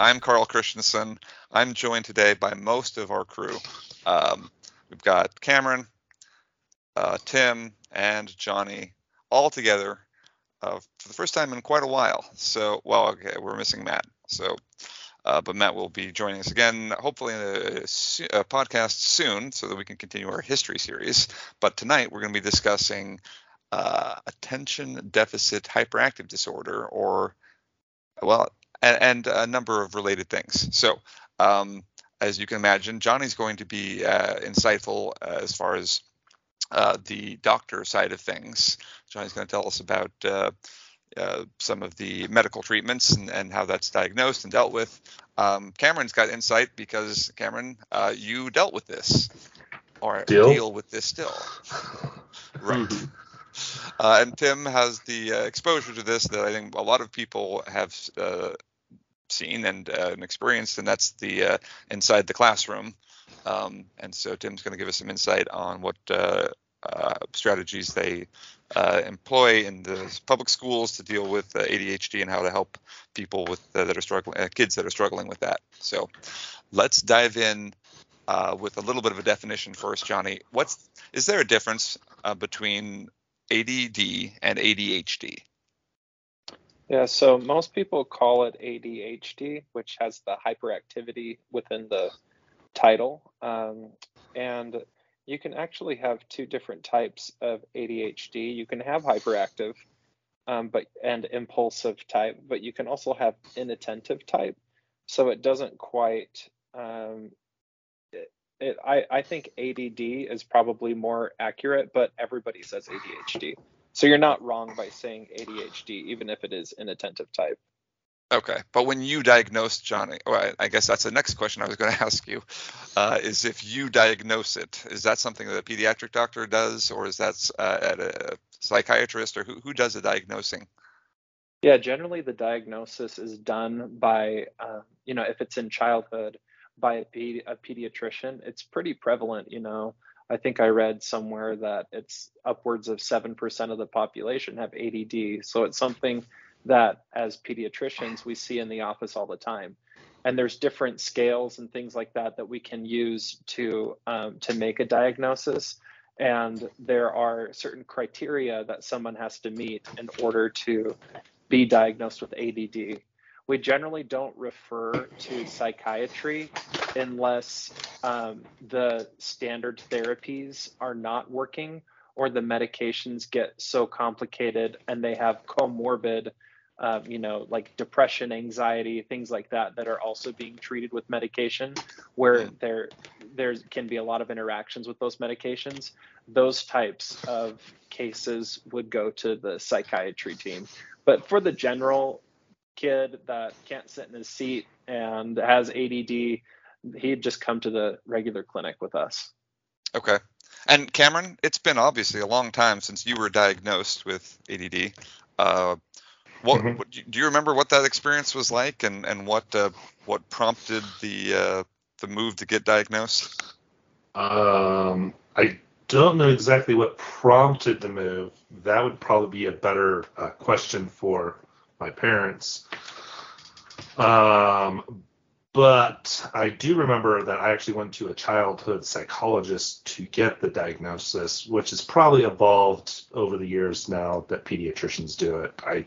I'm Carl Christensen. I'm joined today by most of our crew. Um, we've got Cameron, uh, Tim, and Johnny all together uh, for the first time in quite a while. So, well, okay, we're missing Matt. So, uh, but Matt will be joining us again, hopefully in a, a, podcast soon, so that we can continue our history series. But tonight we're going to be discussing uh, attention deficit hyperactive disorder, or well, and, and, a number of related things. So, um, as you can imagine, Johnny's going to be uh, insightful as far as uh, the doctor side of things. Johnny's going to tell us about uh, uh, some of the medical treatments and, and, how that's diagnosed and dealt with. Um, Cameron's got insight because Cameron, uh, you dealt with this or deal, deal with this still, right? Mm-hmm. Uh, and Tim has the uh, exposure to this that I think a lot of people have seen and, and, experienced, and that's the inside the classroom. Um, and so Tim's going to give us some insight on what uh, uh, strategies they uh, employ in the public schools to deal with ADHD and how to help people with uh, that are struggling, uh, kids that are struggling with that. So let's dive in uh, with a little bit of a definition first, Johnny. What's is there a difference between ADD and ADHD? Yeah, so most people call it ADHD, which has the hyperactivity within the title. Um, and you can actually have two different types of ADHD. You can have hyperactive um, but and impulsive type, but you can also have inattentive type. So it doesn't quite. Um, it, it, I, I think ADD is probably more accurate, but everybody says ADHD. So you're not wrong by saying ADHD, even if it is inattentive type. Okay, but when you diagnose Johnny, well, I guess that's the next question I was going to ask you, uh, is if you diagnose it, is that something that a pediatric doctor does, or is that uh, at a psychiatrist, or who, who does the diagnosing? Yeah, generally the diagnosis is done by, uh, you know, if it's in childhood, by a, pedi- a pediatrician. It's pretty prevalent, you know. I think I read somewhere that it's upwards of 7% of the population have ADD. So it's something that as pediatricians we see in the office all the time and there's different scales and things like that that we can use to um, to make a diagnosis and there are certain criteria that someone has to meet in order to be diagnosed with ADD. We generally don't refer to psychiatry unless um, the standard therapies are not working or the medications get so complicated and they have comorbid uh, you know, like depression, anxiety, things like that, that are also being treated with medication, where there there can be a lot of interactions with those medications. Those types of cases would go to the psychiatry team. But for the general kid that can't sit in his seat and has ADD, he'd just come to the regular clinic with us. Okay. And Cameron, it's been obviously a long time since you were diagnosed with ADD. Uh, what, mm-hmm. what, do you remember what that experience was like, and and what uh, what prompted the uh, the move to get diagnosed? Um, I don't know exactly what prompted the move. That would probably be a better uh, question for my parents. Um, but I do remember that I actually went to a childhood psychologist to get the diagnosis, which has probably evolved over the years now that pediatricians do it. I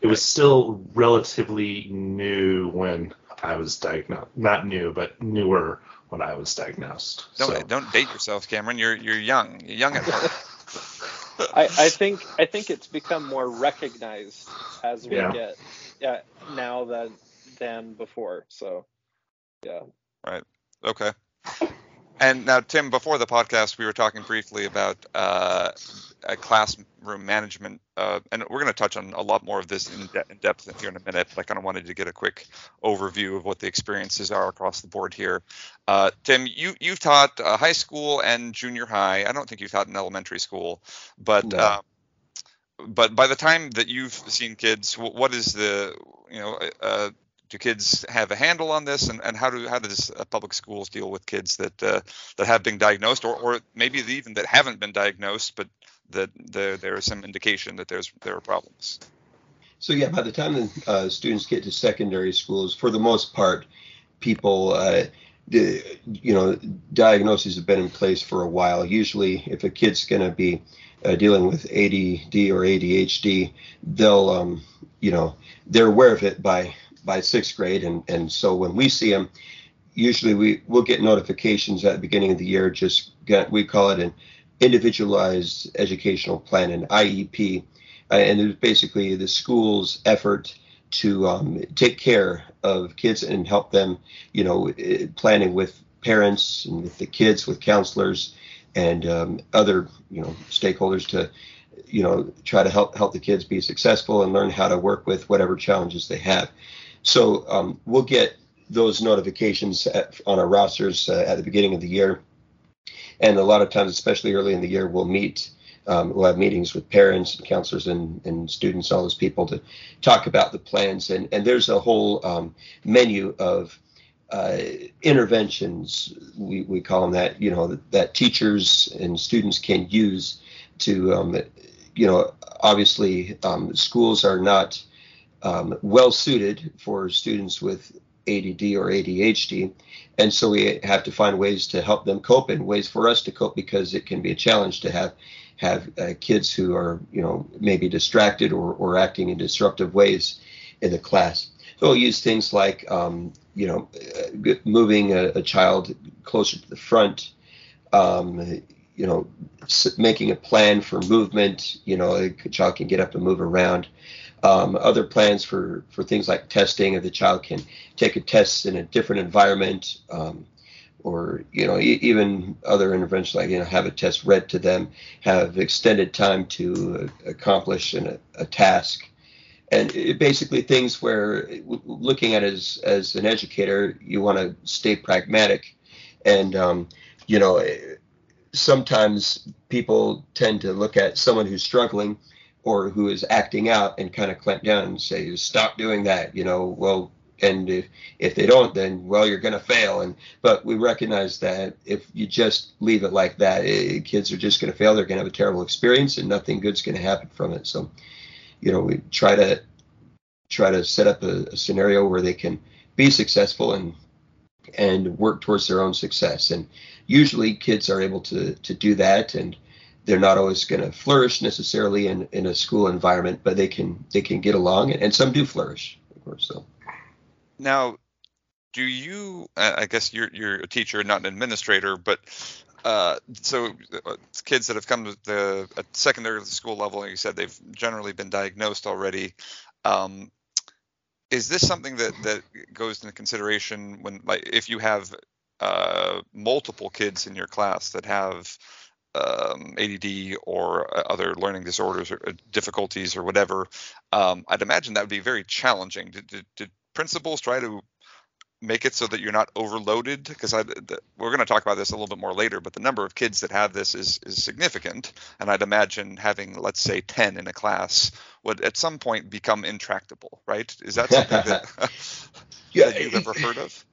it was still relatively new when I was diagnosed. Not new, but newer when I was diagnosed. Don't so. don't date yourself, Cameron. You're you're young. You're young at heart. I, I think I think it's become more recognized as we yeah. get yeah now than than before. So yeah. Right. Okay. And now, Tim, before the podcast, we were talking briefly about uh, classroom management, uh, and we're going to touch on a lot more of this in, de- in depth here in a minute. But I kind of wanted to get a quick overview of what the experiences are across the board here. Uh, Tim, you you've taught uh, high school and junior high. I don't think you've taught in elementary school, but no. Uh, but by the time that you've seen kids, what is the you know uh, do kids have a handle on this, and, and how do how does uh, public schools deal with kids that uh, that have been diagnosed, or, or maybe even that haven't been diagnosed, but that there there is some indication that there's there are problems? so yeah, by the time the uh, students get to secondary schools, for the most part, people, uh, the, you know, diagnoses have been in place for a while. Usually, if a kid's going to be uh, dealing with ADD or ADHD, they'll, um, you know, they're aware of it by by sixth grade, and and so when we see them, usually we will get notifications at the beginning of the year. Just get, we call it an individualized educational plan, an IEP uh, and it's basically the school's effort to um, take care of kids and help them, you know, planning with parents and with the kids, with counselors and um, other, you know, stakeholders to, you know, try to help help the kids be successful and learn how to work with whatever challenges they have. So um, we'll get those notifications at, on our rosters uh, at the beginning of the year, and a lot of times, especially early in the year, we'll meet um, we'll have meetings with parents and counselors and, and students, all those people to talk about the plans. And, and there's a whole um, menu of uh, interventions, we, we call them that, you know, that, that teachers and students can use to, um, you know, obviously um, schools are not um, well suited for students with ADD or ADHD. And so we have to find ways to help them cope and ways for us to cope because it can be a challenge to have have uh, kids who are, you know, maybe distracted or, or acting in disruptive ways in the class. So we'll use things like, um, you know, uh, moving a, a, child closer to the front, um, you know, making a plan for movement. You know, a child can get up and move around. Um, other plans for for things like testing, if the child can take a test in a different environment. Um, or you know e- even other interventions like you know have a test read to them have extended time to uh, accomplish an, a task and it, basically things where looking at it as as an educator you want to stay pragmatic and um, you know sometimes people tend to look at someone who's struggling or who is acting out and kind of clamp down and say stop doing that you know well and if, if they don't then well you're going to fail. And but we recognize that if you just leave it like that it, eh, kids are just going to fail. They're going to have a terrible experience and nothing good's going to happen from it. So you know we try to try to set up a, a scenario where they can be successful and and work towards their own success. And usually kids are able to to do that and they're not always going to flourish necessarily in, in a school environment but they can they can get along and, and some do flourish of course so now, do you? I guess you're you're a teacher, not an administrator, but uh, so uh, kids that have come to the secondary school level, like you said, they've generally been diagnosed already. Um, is this something that that goes into consideration when, like, if you have uh, multiple kids in your class that have um, ADD or uh, other learning disorders or uh, difficulties or whatever, um, I'd imagine that would be very challenging. Did, did, did principals try to make it so that you're not overloaded? Because we're going to talk about this a little bit more later but the number of kids that have this is is significant. And i'd imagine having let's say 10 in a class would at some point become intractable right? Is that something that, that you've ever heard of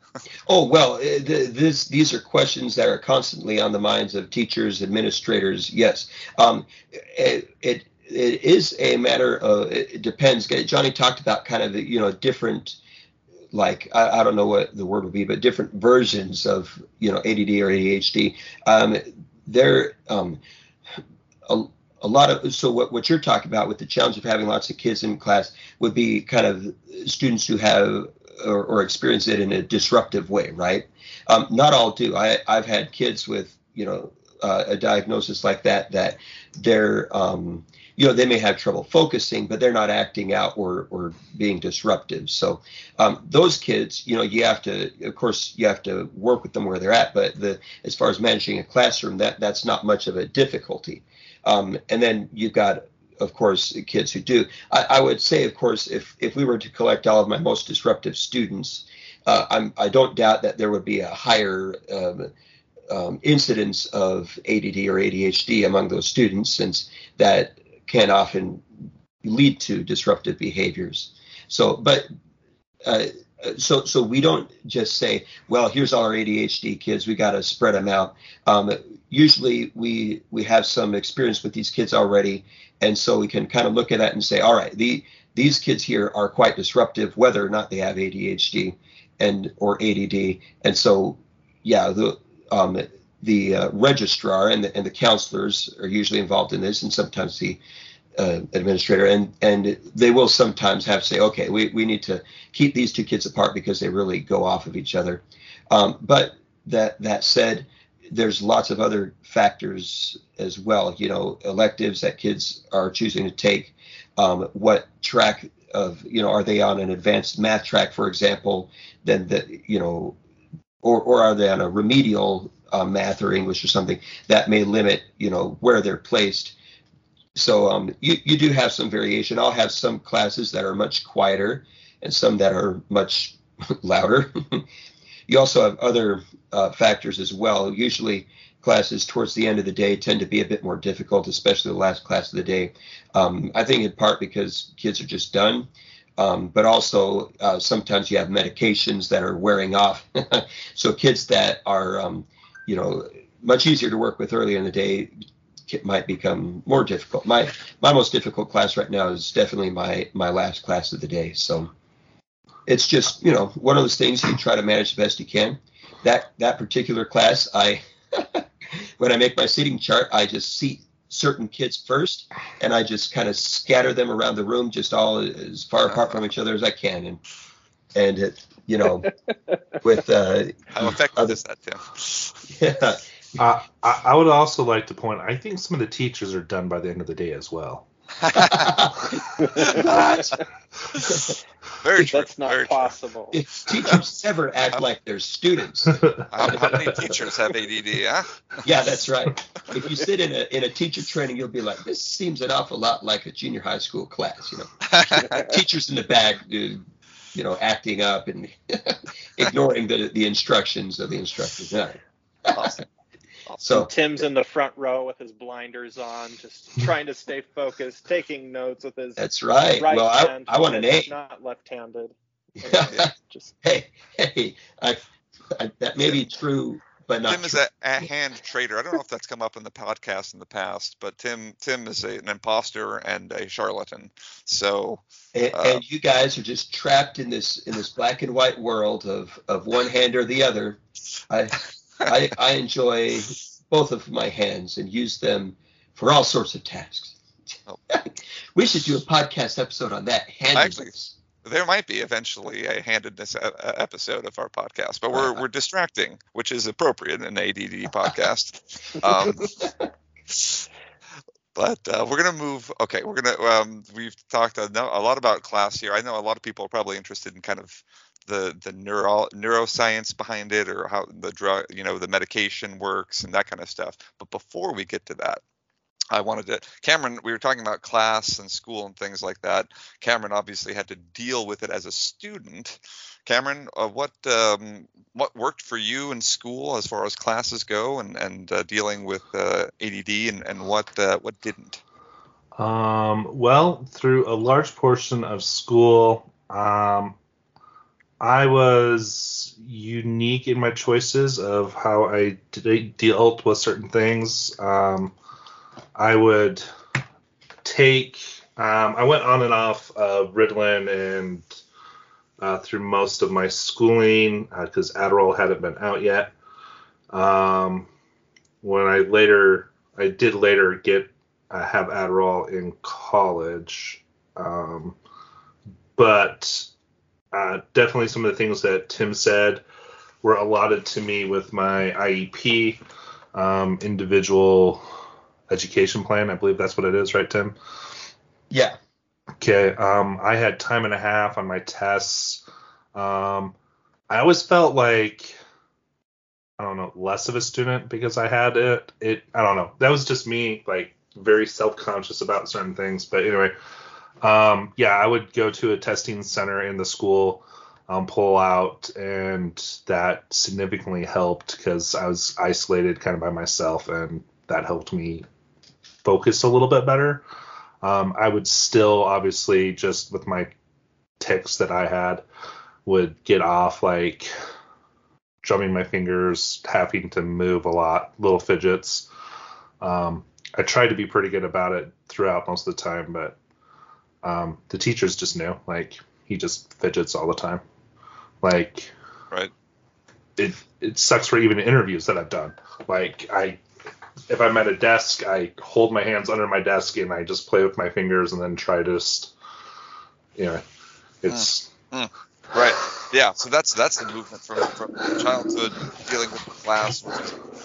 oh well uh, this, these are questions that are constantly on the minds of teachers administrators yes um, it, it it is a matter of it depends johnny talked about kind of you know different like I, I, don't know what the word would be, but different versions of you know ADD or ADHD. Um, there, um, a, a lot of so what, what you're talking about with the challenge of having lots of kids in class would be kind of students who have or, or experience it in a disruptive way, right? Um, not all do. I, I've had kids with you know uh, a diagnosis like that that they're um, you know they may have trouble focusing but they're not acting out or or being disruptive so um, those kids you know you have to of course you have to work with them where they're at but the as far as managing a classroom that that's not much of a difficulty um, and then you've got of course kids who do I, I, would say of course if if we were to collect all of my most disruptive students uh, I'm, i don't doubt that there would be a higher um, um, incidence of ADD or ADHD among those students, since that can often lead to disruptive behaviors. So, but uh, so so we don't just say, well, here's all our ADHD kids. We got to spread them out. Um, usually, we we have some experience with these kids already, and so we can kind of look at that and say, all right, the these kids here are quite disruptive, whether or not they have ADHD and or ADD. And so, yeah, the um, the uh, registrar and the, and the counselors are usually involved in this, and sometimes the uh, administrator, and and they will sometimes have to say, okay, we, we need to keep these two kids apart because they really go off of each other. Um, but that that said, there's lots of other factors as well. You know, electives that kids are choosing to take. Um, what track of you know are they on an advanced math track, for example? Then that you know, or or are they on a remedial uh, math or English or something that may limit you know where they're placed. So um, you you do have some variation. I'll have some classes that are much quieter and some that are much louder. you also have other uh, factors as well. Usually, classes towards the end of the day tend to be a bit more difficult, especially the last class of the day. Um, I think in part because kids are just done, um, but also uh, sometimes you have medications that are wearing off. so kids that are, um, you know, much easier to work with early in the day might become more difficult. My my most difficult class right now is definitely my my last class of the day. So it's just you know one of those things you try to manage the best you can. That that particular class, I when I make my seating chart, I just seat certain kids first, and I just kind of scatter them around the room, just all as far apart from each other as I can, and and it you know with uh, how effective other, is that, Tim? Yeah. Uh, I, I would also like to point. I think some of the teachers are done by the end of the day as well. Very true. That's not Very possible. True. If teachers ever act like they're students. How, how, many teachers have ADD? Huh? Yeah, that's right. If you sit in a in a teacher training, you'll be like, this seems an awful lot like a junior high school class. You know, teachers in the back, uh, you know, acting up and ignoring the the instructions of the instructors. Yeah. Awesome. So Tim's in the front row with his blinders on, just trying to stay focused, taking notes with his. That's right. right well, I, I want an A. Not left-handed. just hey, hey, I, I, that may be true, but not. Tim is a, a, hand traitor. I don't know if that's come up in the podcast in the past, but Tim Tim is a, an imposter and a charlatan. So. And, uh, and you guys are just trapped in this in this black and white world of of one hand or the other. I I, I enjoy both of my hands and use them for all sorts of tasks. Oh. we should do a podcast episode on that. Actually, there might be eventually a handedness episode of our podcast, but we're we're distracting, which is appropriate in an ADD podcast. Um, but uh, we're gonna move. Okay, we're gonna. Um, we've talked a, a lot about class here. I know a lot of people are probably interested in kind of the the neuro neuroscience behind it or how the drug you know the medication works and that kind of stuff. But before we get to that i wanted to cameron we were talking about class and school and things like that. Cameron obviously had to deal with it as a student. Cameron uh, what um, what worked for you in school as far as classes go and and uh, dealing with uh, add and, and what uh, what didn't? Um, well through a large portion of school um, I was unique in my choices of how I dealt with certain things. Um, I would take. Um, I went on and off of Ritalin and uh, through most of my schooling because uh, Adderall hadn't been out yet. Um, when I later, I did later get uh, have Adderall in college, um, but uh, definitely some of the things that Tim said were allotted to me with my IEP, um, individual education plan. I believe that's what it is, right, Tim? Yeah. Okay. Um, I had time and a half on my tests. Um, I always felt like I don't know less of a student because I had it. It I don't know. That was just me, like very self conscious about certain things. But anyway, um, yeah, I would go to a testing center in the school, um, pull out, and that significantly helped because I was isolated kind of by myself, and that helped me focus a little bit better. Um, I would still, obviously, just with my tics that I had, would get off like drumming my fingers, having to move a lot, little fidgets. Um, I tried to be pretty good about it throughout most of the time, but Um, the teachers just knew, like he just fidgets all the time. Like, right. It it sucks for even interviews that I've done. Like I, if I'm at a desk, I hold my hands under my desk and I just play with my fingers and then try to just, you know, it's. Mm. Mm. Right. Yeah. So that's that's the movement from from childhood dealing with the class,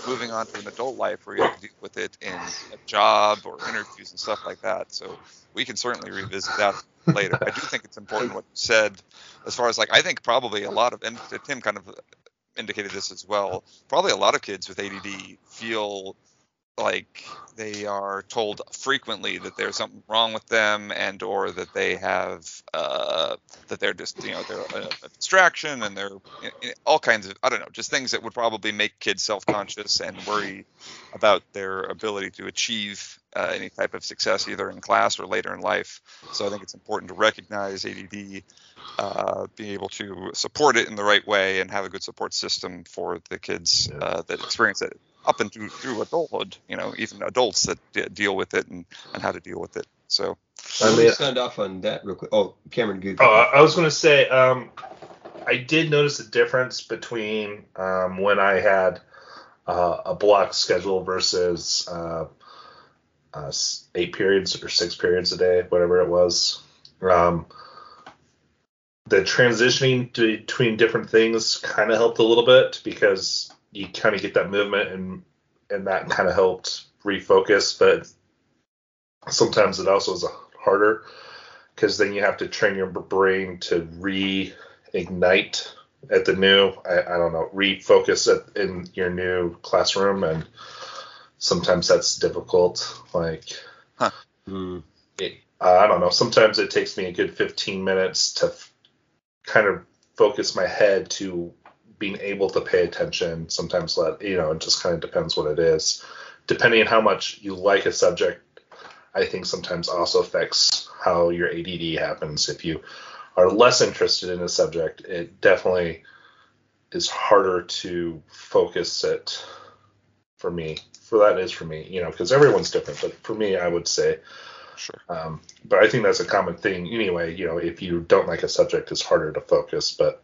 moving on to an adult life where you have to deal with it in a job or interviews and stuff like that. So we can certainly revisit that later. I do think it's important what you said as far as like I think probably a lot of and Tim kind of indicated this as well. Probably a lot of kids with ADD feel like they are told frequently that there's something wrong with them and or that they have uh, that they're just you know they're a, a distraction and they're you know, all kinds of i don't know just things that would probably make kids self-conscious and worry about their ability to achieve uh, any type of success either in class or later in life. So i think it's important to recognize add uh, be able to support it in the right way and have a good support system for the kids uh, that experience it up and through, through adulthood, you know, even adults that d- deal with it and, and how to deal with it. So, let me sound off on that real quick. Oh, Cameron, good. Oh, I was going to say, um, I did notice a difference between um, when I had uh, a block schedule versus uh, uh, eight periods or six periods a day, whatever it was. Um, the transitioning between different things kind of helped a little bit because you kind of get that movement and and that kind of helped refocus but sometimes it also is harder because then you have to train your brain to reignite at the new I, I don't know refocus at, in your new classroom and sometimes that's difficult like huh. Hmm. it, uh, i don't know sometimes it takes me a good 15 minutes to f- kind of focus my head to being able to pay attention sometimes let you know it just kind of depends what it is depending on how much you like a subject i think sometimes also affects how your add happens if you are less interested in a subject it definitely is harder to focus it for me for that is for me you know because everyone's different but for me i would say Sure. Um, but I think that's a common thing anyway. You know, if you don't like a subject, it's harder to focus. But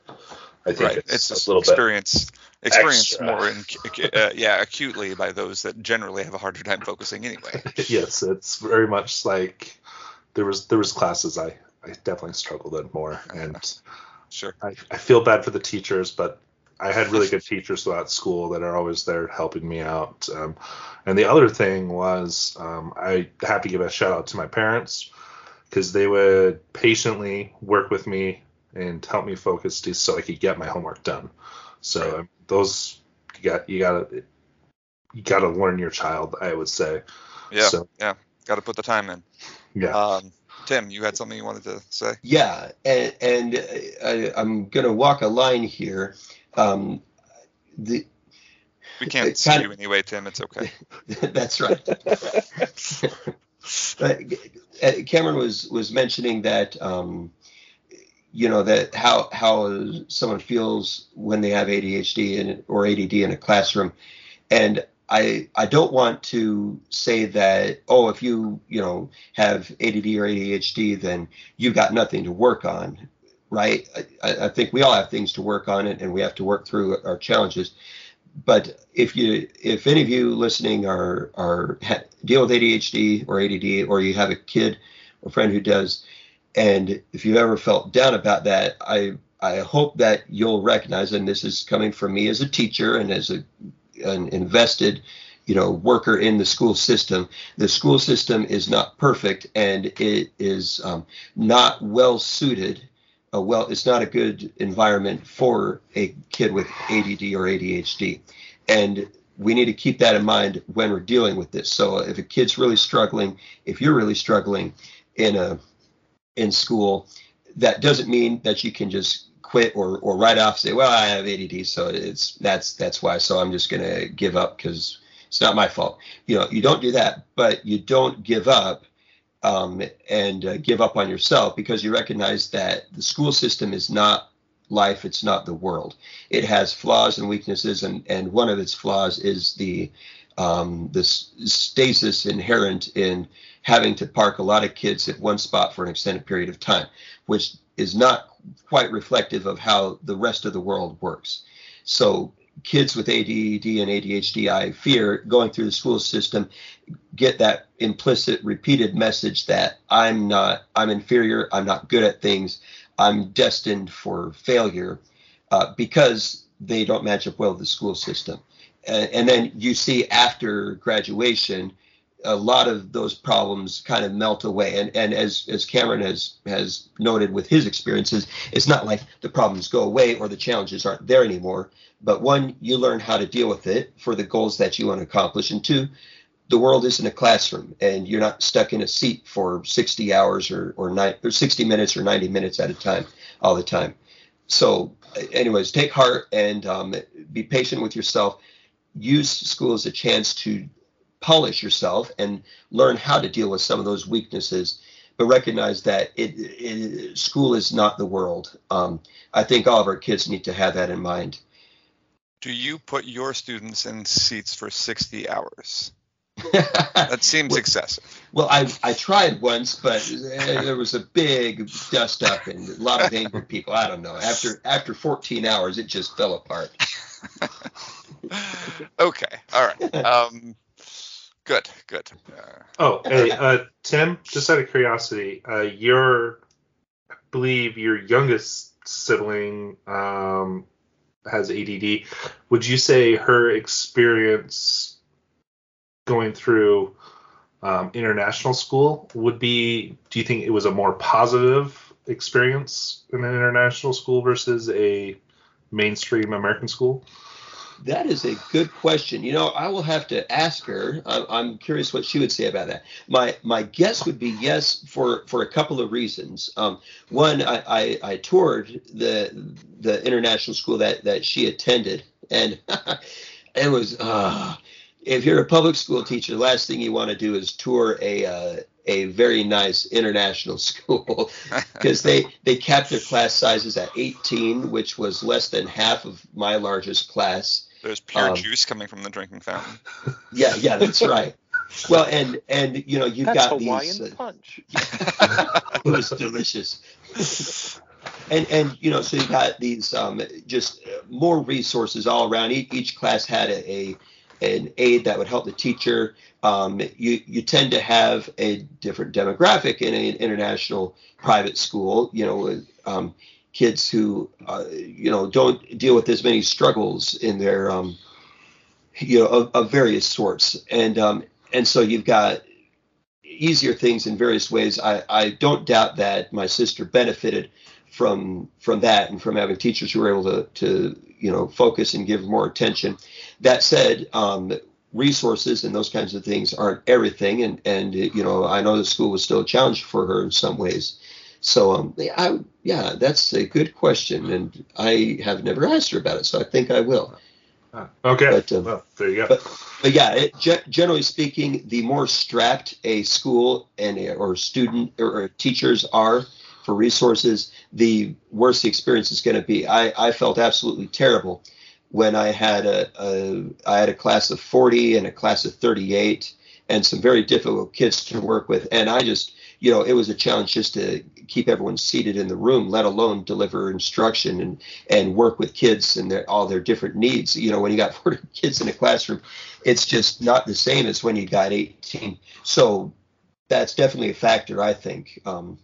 I think right. it's, it's a little experience, bit experience extra. more in, uh, yeah acutely by those that generally have a harder time focusing anyway. yes, it's very much like there was there was classes I I definitely struggled in more, and sure I, I feel bad for the teachers, but I had really good teachers throughout school that are always there helping me out. Um, and the other thing was um, I have to give a shout out to my parents because they would patiently work with me and help me focus to, so I could get my homework done. So Right. um, those you got you gotta you gotta learn your child, I would say. yeah So yeah got to put the time in. yeah, Um, Tim, you had something you wanted to say? Yeah, and, and uh, I, I'm going to walk a line here. Um, the, We can't It see kind- you anyway, Tim. It's okay. that's right. Cameron was was mentioning that um, you know that how how someone feels when they have ADHD or ADD in a classroom, and I I don't want to say that oh if you you know have ADD or ADHD then you've got nothing to work on, right? I, I think we all have things to work on it and we have to work through our challenges. But if you if any of you listening are are deal with ADHD or ADD or you have a kid or friend who does, and if you ever felt down about that, I I hope that you'll recognize, and this is coming from me as a teacher and as a an invested you know worker in the school system the school system is not perfect and it is um, not well suited uh, well it's not a good environment for a kid with add or adhd and we need to keep that in mind when we're dealing with this. So if a kid's really struggling if you're really struggling in a in school that doesn't mean that you can just quit or or write off say well i have add so it's that's that's why so i'm just to give up because it's not my fault. You know you don't do that but you don't give up um, and uh, give up on yourself because you recognize that the school system is not life it's not the world. It has flaws and weaknesses and and one of its flaws is the um, this stasis inherent in having to park a lot of kids at one spot for an extended period of time, which is not quite reflective of how the rest of the world works. So kids with ADD and ADHD, I fear, going through the school system, get that implicit, repeated message that I'm not, I'm inferior, I'm not good at things, I'm destined for failure, uh, because they don't match up well with the school system. And, and then you see after graduation, a lot of those problems kind of melt away. And and as as Cameron has has noted with his experiences, it's not like the problems go away or the challenges aren't there anymore. But one, you learn how to deal with it for the goals that you want to accomplish, and two, the world isn't a classroom, and you're not stuck in a seat for 60 hours or or, or 60 minutes or 90 minutes at a time all the time. So, anyways, take heart and um, be patient with yourself. Use school as a chance to polish yourself and learn how to deal with some of those weaknesses but recognize that it, it, school is not the world. Um, i think all of our kids need to have that in mind. Do you put your students in seats for 60 hours? That seems excessive well I, I tried once but there was a big dust up and a lot of angry people. I don't know. After after 14 hours it just fell apart. Okay. All right. Um, Good, good. Uh, oh, hey, uh, Tim, just out of curiosity, uh, your, I believe your youngest sibling um, has ADD. Would you say her experience going through um, international school would be? Do you think it was a more positive experience in an international school versus a mainstream American school? That is a good question. You know, I will have to ask her. I'm curious what she would say about that. My my guess would be yes for for a couple of reasons. Um, one, I, I, I toured the the international school that that she attended, and it was. Uh, if you're a public school teacher, the last thing you want to do is tour a uh, a very nice international school because they they capped their class sizes at 18, which was less than half of my largest class. There's pure um, juice coming from the drinking fountain. Yeah, yeah, that's right. Well, and and you know you've that's got Hawaiian these. Uh, punch. it was delicious. And and you know so you got these um, just more resources all around. Each, each class had a, a an aide that would help the teacher. Um, you you tend to have a different demographic in an international private school. You know, um, kids who uh, you know don't deal with as many struggles in their um, you know of, of, various sorts and um, and so you've got easier things in various ways I, I don't doubt that my sister benefited from from that and from having teachers who were able to to you know focus and give more attention that said um, resources and those kinds of things aren't everything and and you know i know the school was still a challenge for her in some ways so um, I, yeah, that's a good question, and I have never asked her about it, so I think I will. Ah, okay. But, um, well, there you go. But, but yeah, it, generally speaking, the more strapped a school and a, or student or, or teachers are for resources, the worse the experience is going to be. I, I felt absolutely terrible when I had a, a I had a class of 40 and a class of 38 and some very difficult kids to work with, and I just you know, it was a challenge just to keep everyone seated in the room, let alone deliver instruction and and work with kids and their all their different needs. You know, when you got 40 kids in a classroom, it's just not the same as when you got 18. So that's definitely a factor, I think. Um,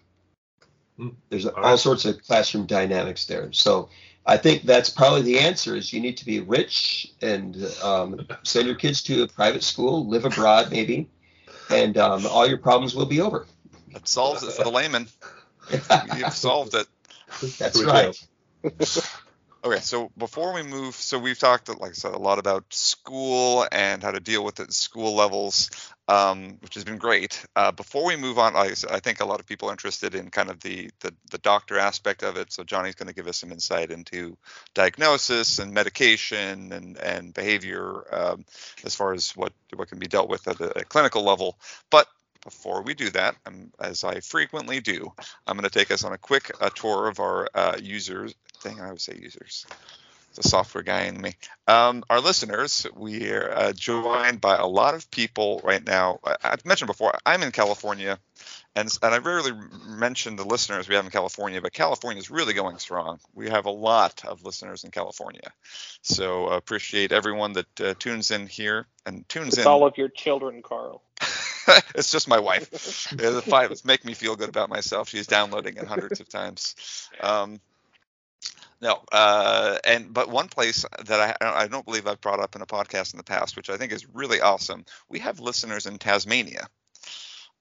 hmm. there's all, all sorts of classroom dynamics there. So I think that's probably the answer is you need to be rich and um, send your kids to a private school, live abroad maybe, and um, all your problems will be over. That solves it for the layman. You've solved it. That's right. okay, so before we move, so we've talked, like I said, a lot about school and how to deal with it at school levels, um, which has been great. Uh, before we move on, I, I think a lot of people are interested in kind of the the, the doctor aspect of it. So Johnny's going to give us some insight into diagnosis and medication and and behavior um, as far as what what can be dealt with at a, a clinical level. But before we do that, um, as I frequently do, I'm going to take us on a quick uh, tour of our uh, users. Thing I would say users. The software guy in me. Um, our listeners, we are uh, joined by a lot of people right now. I, I've mentioned before, I'm in California, and, and I rarely mention the listeners we have in California, but California is really going strong. We have a lot of listeners in California, so uh, appreciate everyone that uh, tunes in here and tunes it's in. It's all of your children, Carl. it's just my wife. the five make me feel good about myself. She's downloading it hundreds of times. Um, no, uh, and but one place that I, I don't believe I've brought up in a podcast in the past, which I think is really awesome. We have listeners in Tasmania,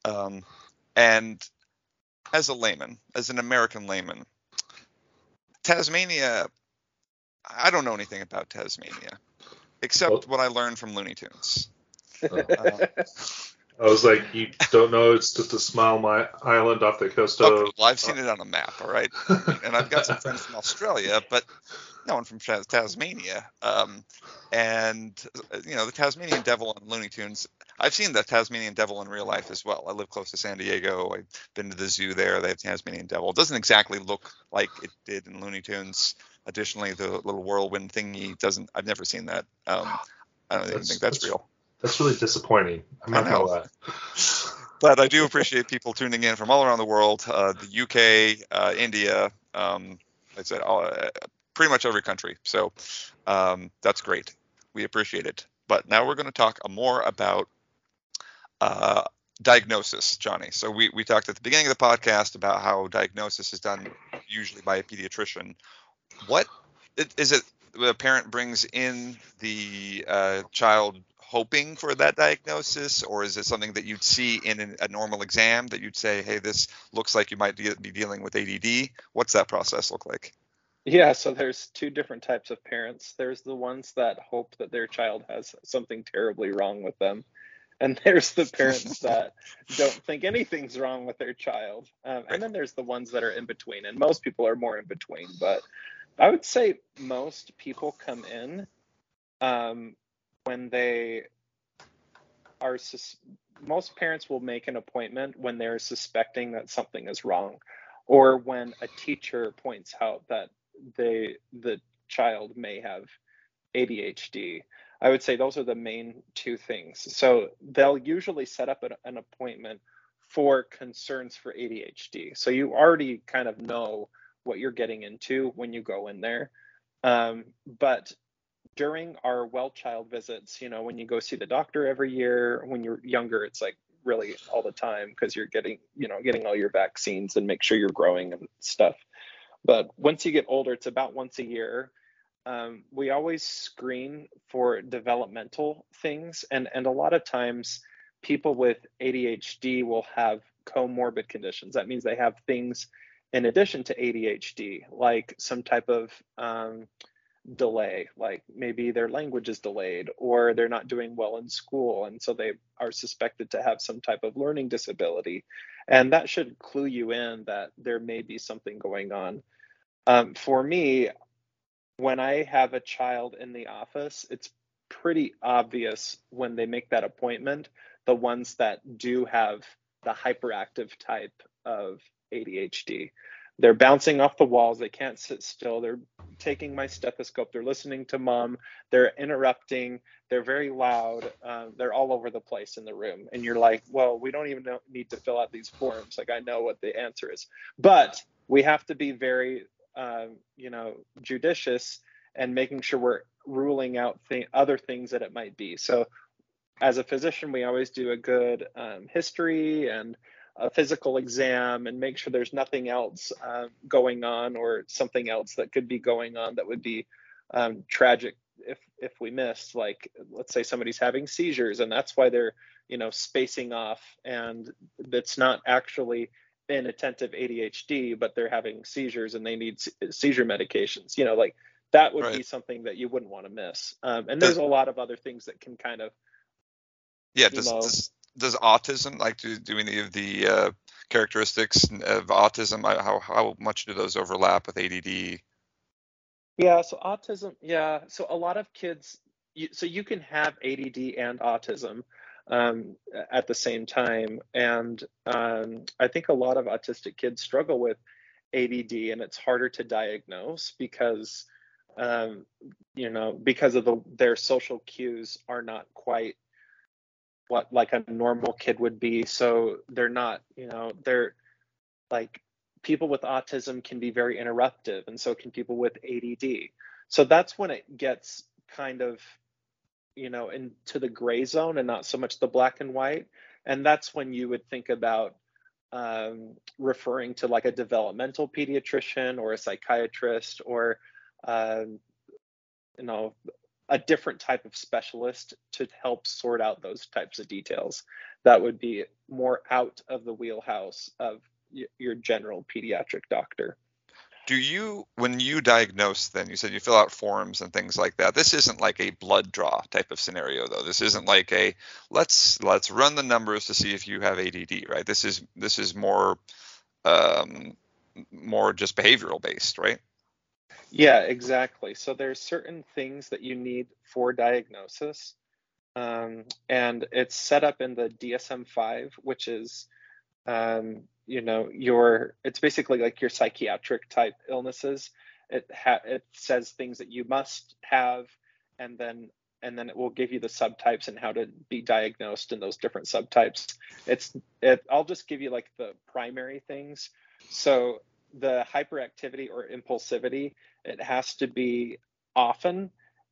um, and as a layman, as an American layman, Tasmania, I don't know anything about Tasmania except what I learned from Looney Tunes. Uh, I was like, you don't know it's just a small my island off the coast of. Okay, well, I've seen it on a map, all right, and I've got some friends from Australia, but no one from Tasmania. Um, and you know, the Tasmanian Devil on Looney Tunes. I've seen the Tasmanian Devil in real life as well. I live close to San Diego. I've been to the zoo there. They have Tasmanian Devil. It doesn't exactly look like it did in Looney Tunes. Additionally, the little whirlwind thingy doesn't. I've never seen that. Um, I don't even think that's, that's real. That's really disappointing. I'm not gonna lie. but I do appreciate people tuning in from all around the world, uh, the UK, uh, India, um, I said all, uh, pretty much every country. So um, that's great. We appreciate it. But now we're going to talk more about uh, diagnosis, Johnny. So we, we talked at the beginning of the podcast about how diagnosis is done usually by a pediatrician. What is it? The parent brings in the uh, child hoping for that diagnosis, or is it something that you'd see in a normal exam that you'd say, hey, this looks like you might be dealing with ADD? What's that process look like? Yeah, so there's two different types of parents. There's the ones that hope that their child has something terribly wrong with them. And there's the parents that don't think anything's wrong with their child. Um, and then there's the ones that are in between. And most people are more in between. But I would say most people come in um, when they are sus- most parents will make an appointment when they're suspecting that something is wrong or when a teacher points out that they the child may have ADHD. I would say those are the main two things. So they'll usually set up an, an appointment for concerns for ADHD. So you already kind of know what you're getting into when you go in there. Um, but during our well child visits, you know, when you go see the doctor every year, when you're younger, it's like really all the time because you're getting, you know, getting all your vaccines and make sure you're growing and stuff. But once you get older, it's about once a year. Um, we always screen for developmental things, and and a lot of times, people with ADHD will have comorbid conditions. That means they have things in addition to ADHD, like some type of um, delay like maybe their language is delayed or they're not doing well in school and so they are suspected to have some type of learning disability. And that should clue you in that there may be something going on. Um, for me when i have a child in the office it's pretty obvious when they make that appointment the ones that do have the hyperactive type of adhd they're bouncing off the walls. They can't sit still. They're taking my stethoscope. They're listening to mom they're interrupting. They're very loud. Um, they're all over the place in the room. And you're like well we don't even know, need to fill out these forms. Like i know what the answer is. But we have to be very um, you know judicious and making sure we're ruling out th- other things that it might be. So as a physician we always do a good um, history and a physical exam and make sure there's nothing else uh, going on or something else that could be going on that would be um, tragic if if we missed. Like let's say somebody's having seizures and that's why they're you know spacing off and that's not actually inattentive ADHD but they're having seizures and they need seizure medications you know like that would right. be something that you wouldn't want to miss. Um, and there's a lot of other things that can kind of yeah does, does does autism like do, do any of the uh, characteristics of autism how how much do those overlap with ADD? Yeah, so autism, yeah, so a lot of kids, you, so you can have ADD and autism um, at the same time, and um, I think a lot of autistic kids struggle with ADD, and it's harder to diagnose because um, you know, because of the their social cues are not quite what like a normal kid would be. So they're not, you know, they're like people with autism can be very interruptive, and so can people with ADD. So that's when it gets kind of, you know, into the gray zone and not so much the black and white. And that's when you would think about um, referring to like a developmental pediatrician or a psychiatrist or um, you know a different type of specialist to help sort out those types of details. That would be more out of the wheelhouse of y- your general pediatric doctor. Do you when you diagnose then you said you fill out forms and things like that. This isn't like a blood draw type of scenario though. This isn't like a let's let's run the numbers to see if you have add right? This is this is more um more just behavioral based right yeah exactly. So there's certain things that you need for diagnosis um, and it's set up in the dsm-5 which is um, you know your it's basically like your psychiatric type illnesses. It ha- it says things that you must have and then and then it will give you the subtypes and how to be diagnosed in those different subtypes. It's it i'll just give you like the primary things. So the hyperactivity or impulsivity it has to be often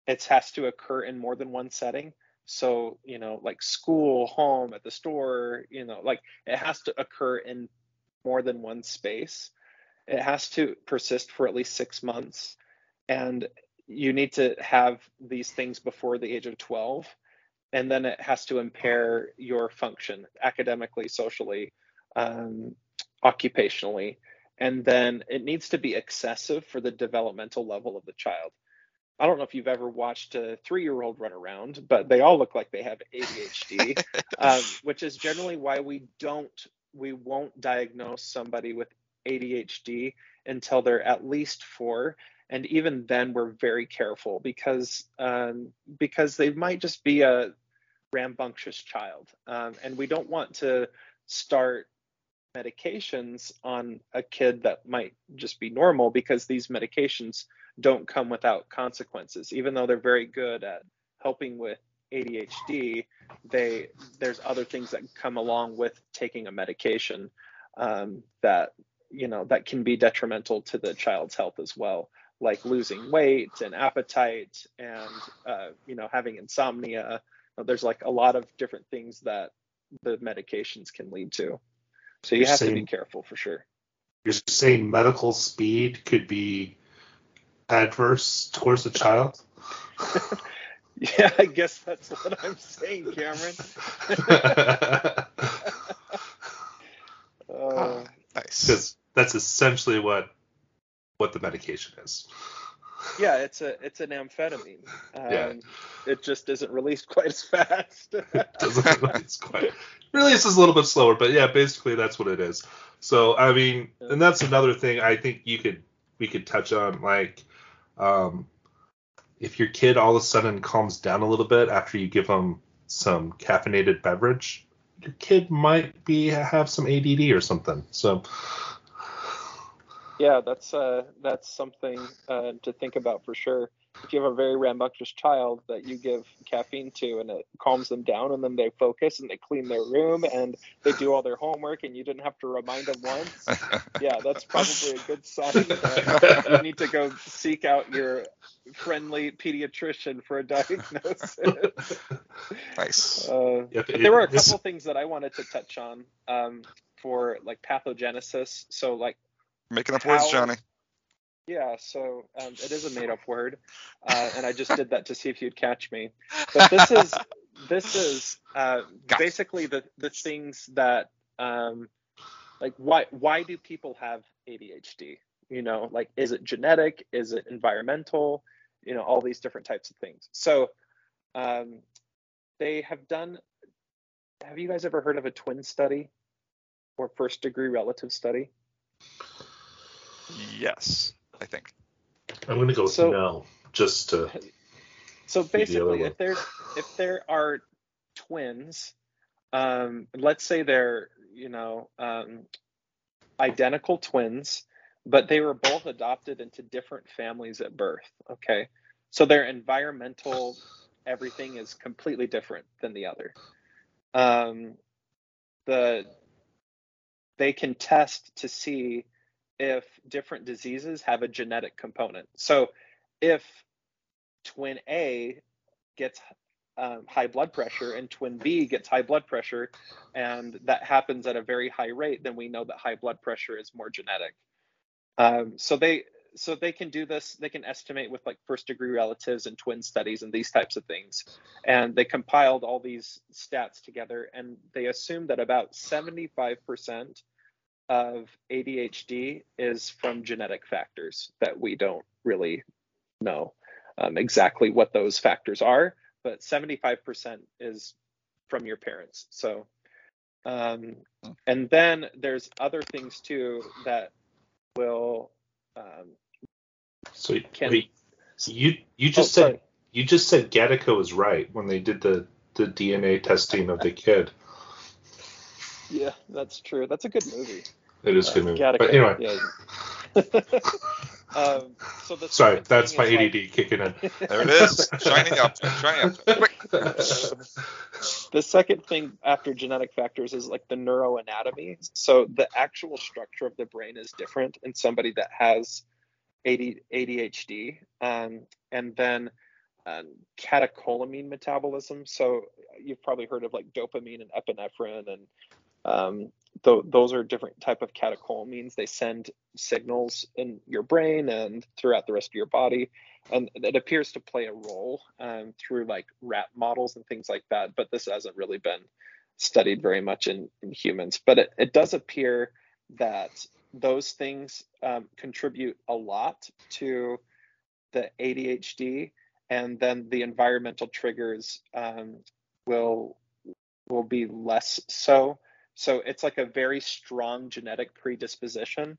it has to occur in more than one setting so you know like school home at the store you know like it has to occur in more than one space. It has to persist for at least six months. And you need to have these things before the age of 12. And then it has to impair your function academically, socially, um, occupationally. And then it needs to be excessive for the developmental level of the child. I don't know if you've ever watched a three year old run around, but they all look like they have ADHD, um, which is generally why we don't we won't diagnose somebody with ADHD until they're at least four. And even then, we're very careful because um, because they might just be a rambunctious child, um, and we don't want to start medications on a kid that might just be normal because these medications don't come without consequences, even though they're very good at helping with ADHD, they there's other things that come along with taking a medication um, that you know that can be detrimental to the child's health as well, like losing weight and appetite, and uh, you know having insomnia. There's like a lot of different things that the medications can lead to. So you you're have saying, to be careful for sure. You're saying medical speed could be adverse towards the child? Yeah, I guess that's what I'm saying, Cameron. uh, nice. Because that's essentially what what the medication is. Yeah, it's a it's an amphetamine. Um, yeah. It just isn't released quite as fast. It doesn't release quite. Releases a little bit slower, but yeah, basically that's what it is. So I mean, and that's another thing I think you could we could touch on like um, if your kid all of a sudden calms down a little bit after you give them some caffeinated beverage, your kid might be have some ADD or something. So yeah, that's uh, that's something uh, to think about for sure. If you have a very rambunctious child that you give caffeine to and it calms them down and then they focus and they clean their room and they do all their homework and you didn't have to remind them once yeah that's probably a good sign that you need to go seek out your friendly pediatrician for a diagnosis. Nice. Uh, but there were a couple things that i wanted to touch on um, for like pathogenesis. So like making up how, words johnny yeah, so um, it is a made-up word, uh, and I just did that to see if you'd catch me. But this is this is uh, basically the the things that um, like why why do people have ADHD? You know, like is it genetic? Is it environmental? You know, all these different types of things. So um, they have done. Have you guys ever heard of a twin study or first degree relative study? Yes. I think. I'm going to go so, no, just to. So basically, if there's if there are twins, um, let's say they're you know um, identical twins, but they were both adopted into different families at birth. Okay. So their environmental everything is completely different than the other. Um, the they can test to see if different diseases have a genetic component. So if twin A gets um, high blood pressure and twin B gets high blood pressure, and that happens at a very high rate, then we know that high blood pressure is more genetic. Um, so they so they can do this. They can estimate with like first degree relatives and twin studies and these types of things. And they compiled all these stats together, and they assumed that about 75% of ADHD is from genetic factors that we don't really know um, exactly what those factors are but 75% is from your parents. So, um, and then there's other things too that will. Um, so can, wait, you you just oh, said sorry. you just said Gattaca was right when they did the the DNA testing of the kid. Yeah, that's true. That's a good movie. It is a good uh, movie. Gattaca, but anyway. Yeah. Um, so the Sorry, that's my ADD like, kicking in. There it is, shining up, shining up, quick. the second thing after genetic factors is like the neuroanatomy. So the actual structure of the brain is different in somebody that has ADHD, um, and then um, catecholamine metabolism. So you've probably heard of like dopamine and epinephrine and um, th- those are different type of catecholamines. They send signals in your brain and throughout the rest of your body, and it appears to play a role um, through like rat models and things like that. But this hasn't really been studied very much in, in humans. But it, it does appear that those things um, contribute a lot to the ADHD, and then the environmental triggers um, will will be less so. So it's like a very strong genetic predisposition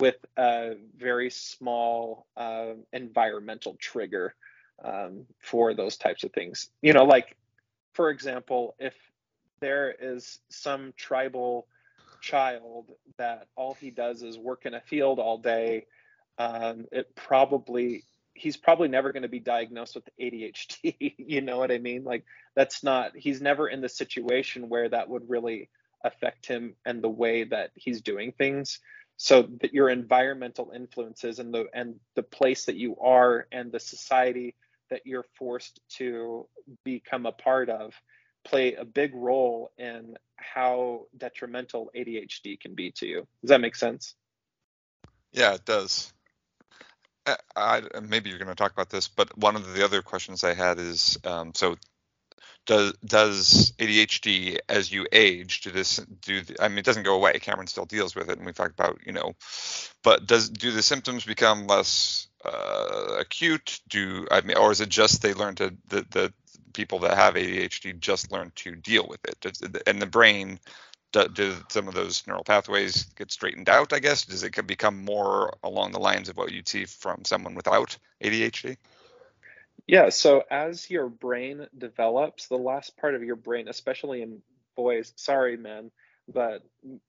with a very small uh, environmental trigger um, for those types of things. You know, like for example, if there is some tribal child that all he does is work in a field all day, um, it probably he's probably never going to be diagnosed with ADHD. you know what I mean? Like that's not he's never in the situation where that would really affect him and the way that he's doing things so that your environmental influences and the and the place that you are and the society that you're forced to become a part of play a big role in how detrimental ADHD can be to you. Does that make sense? Yeah, it does. I, I, maybe you're going to talk about this, but one of the other questions I had is um, so does does ADHD as you age do this do the, I mean it doesn't go away. Cameron still deals with it and we've talked about you know but does do the symptoms become less uh, acute? Do I mean or is it just they learn to the the people that have ADHD just learn to deal with it? Does, and the brain do, do, some of those neural pathways get straightened out I guess? Does it become more along the lines of what you'd see from someone without ADHD yeah, so as your brain develops, the last part of your brain, especially in boys, sorry, men, but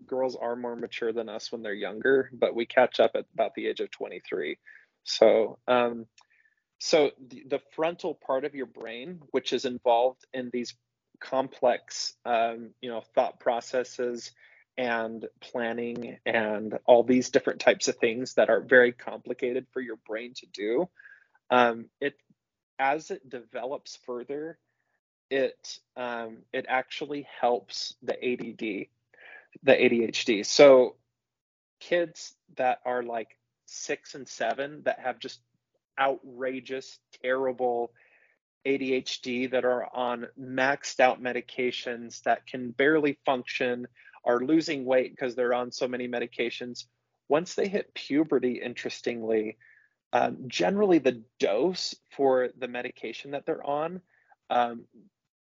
girls are more mature than us when they're younger, but we catch up at about the age of 23. So, um, so the, the frontal part of your brain, which is involved in these complex, um, you know, thought processes and planning and all these different types of things that are very complicated for your brain to do. Um, it as it develops further, it um, it actually helps the ADD, the ADHD. So kids that are like six and seven that have just outrageous, terrible ADHD that are on maxed out medications that can barely function, are losing weight because they're on so many medications. Once they hit puberty, interestingly, um, generally, the dose for the medication that they're on um,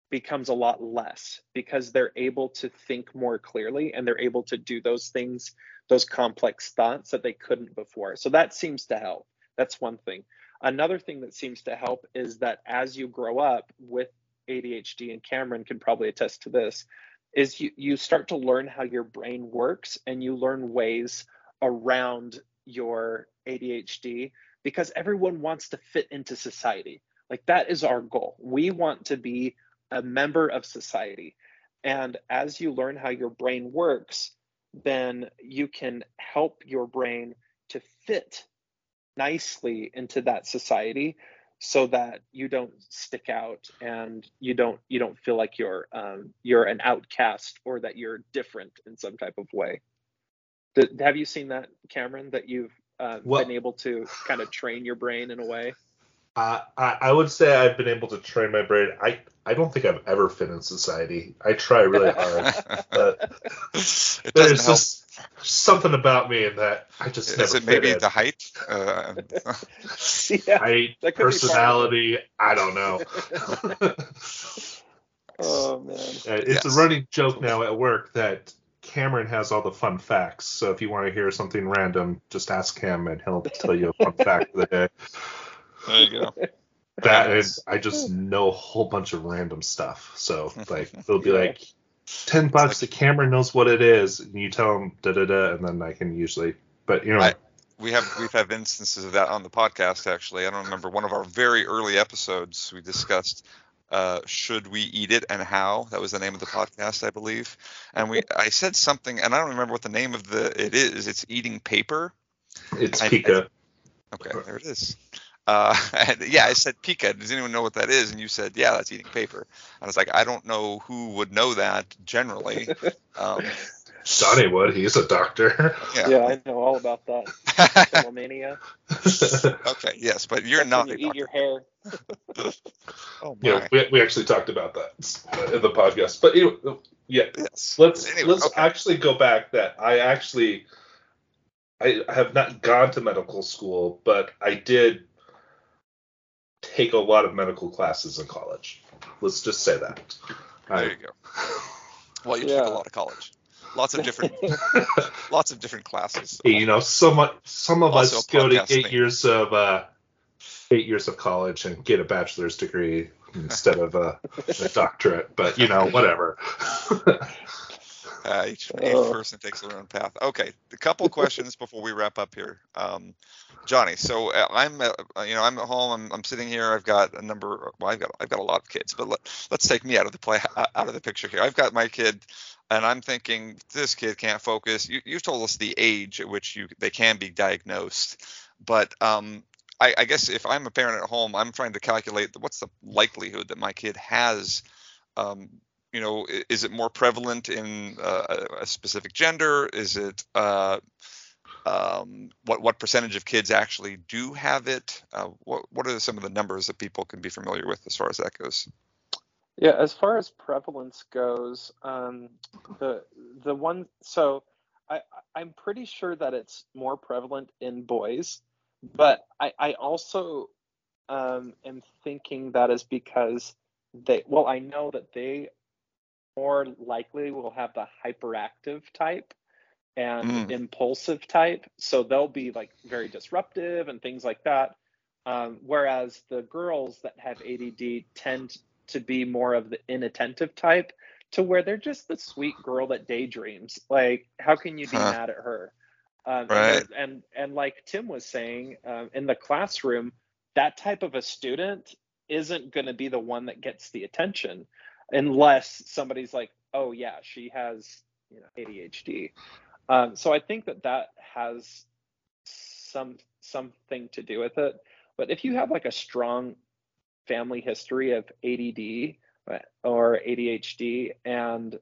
becomes a lot less because they're able to think more clearly and they're able to do those things, those complex thoughts that they couldn't before. So that seems to help. That's one thing. Another thing that seems to help is that as you grow up with ADHD, and Cameron can probably attest to this, is you, you start to learn how your brain works and you learn ways around your ADHD because everyone wants to fit into society. Like that is our goal. We want to be a member of society. And as you learn how your brain works, then you can help your brain to fit nicely into that society so that you don't stick out and you don't you don't feel like you're um, you're an outcast or that you're different in some type of way. Have you seen that, Cameron? That you've uh, been able to kind of train your brain in a way? Uh, I, I would say I've been able to train my brain. I, I don't think I've ever fit in society. I try really hard, but there's help. just something about me in that I just is never. it maybe in. the height? Uh, yeah, height, personality. I don't know. oh man, it's yes. a running joke now at work that Cameron has all the fun facts. So if you want to hear something random, just ask him and he'll tell you a fun fact of the day. There you go. That is, I just know a whole bunch of random stuff. So like they'll be like ten bucks. Like, Cameron knows what it is, and you tell him da da da, and then I can usually. But you know. I, we have we've had instances of that on the podcast actually. I don't remember one of our very early episodes we discussed uh, should we eat it and how that was the name of the podcast i believe and we i said something and i don't remember what the name of the it is it's eating paper it's pica okay there it is uh, yeah, I said pica. Does anyone know what that is? And you said, yeah, that's eating paper. I was like, I don't know who would know that generally. Um, Johnny would. He's a doctor. Yeah, yeah I know all about that. Philomania. okay, yes, but you're That's not. you eat your hair. oh my. Yeah, we, we actually talked about that in the podcast. But anyway, yeah, yes. let's anyway, let's okay. actually go back. That I actually I have not gone to medical school, but I did take a lot of medical classes in college. Let's just say that. There I, you go. Well, you yeah. took a lot of college. Lots of different, lots of different classes. You know, some some of also us go to eight thing. years of uh, eight years of college and get a bachelor's degree instead of a, a doctorate. But you know, whatever. Uh, each, each oh. person takes their own path. Okay, a couple questions before we wrap up here. Um, Johnny, so uh, I'm, uh, you know, I'm at home. I'm, I'm sitting here. I've got a number. Well, I've got, I've got a lot of kids, but let, let's take me out of the play, uh, out of the picture here. I've got my kid, and I'm thinking this kid can't focus. You, you've told us the age at which you they can be diagnosed, but um, I, I guess if I'm a parent at home, I'm trying to calculate what's the likelihood that my kid has um, you know, is it more prevalent in uh, a specific gender? Is it uh, um, what what percentage of kids actually do have it? Uh, what what are some of the numbers that people can be familiar with as far as that goes? Yeah, as far as prevalence goes, um, the the one so I I'm pretty sure that it's more prevalent in boys, but I I also um, am thinking that is because they well I know that they more likely will have the hyperactive type and mm. impulsive type. So they'll be like very disruptive and things like that. Um, whereas the girls that have ADD tend to be more of the inattentive type to where they're just the sweet girl that daydreams. Like, how can you be huh. mad at her? Um, right. And, and, and like Tim was saying, um, in the classroom, that type of a student isn't going to be the one that gets the attention unless somebody's like, oh yeah, she has you know ADHD. Um, so I think that that has some something to do with it. But if you have like a strong family history of ADD uh, or ADHD and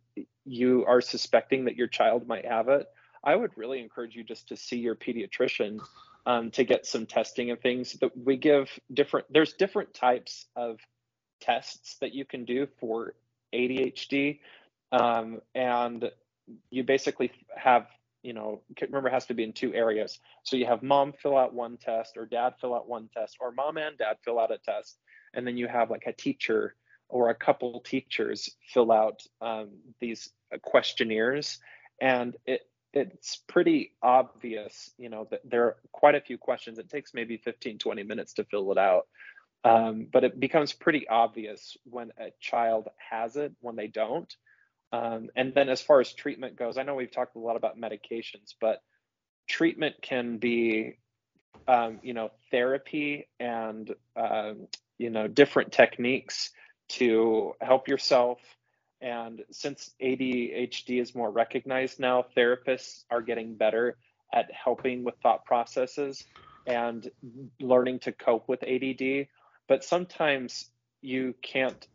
you are suspecting that your child might have it, I would really encourage you just to see your pediatrician um, to get some testing and things that we give different. There's different types of tests that you can do for ADHD. Um, and you basically have, you know, remember it has to be in two areas. So you have mom fill out one test or dad fill out one test or mom and dad fill out a test. And then you have like a teacher or a couple teachers fill out um, these questionnaires. And it, it's pretty obvious, you know, that there are quite a few questions. It takes maybe 15, 20 minutes to fill it out. Um, but it becomes pretty obvious when a child has it, when they don't. Um, and then as far as treatment goes, I know we've talked a lot about medications, but treatment can be, um, you know, therapy and, um, you know, different techniques to help yourself. And since ADHD is more recognized now, therapists are getting better at helping with thought processes and learning to cope with ADD. But sometimes you can't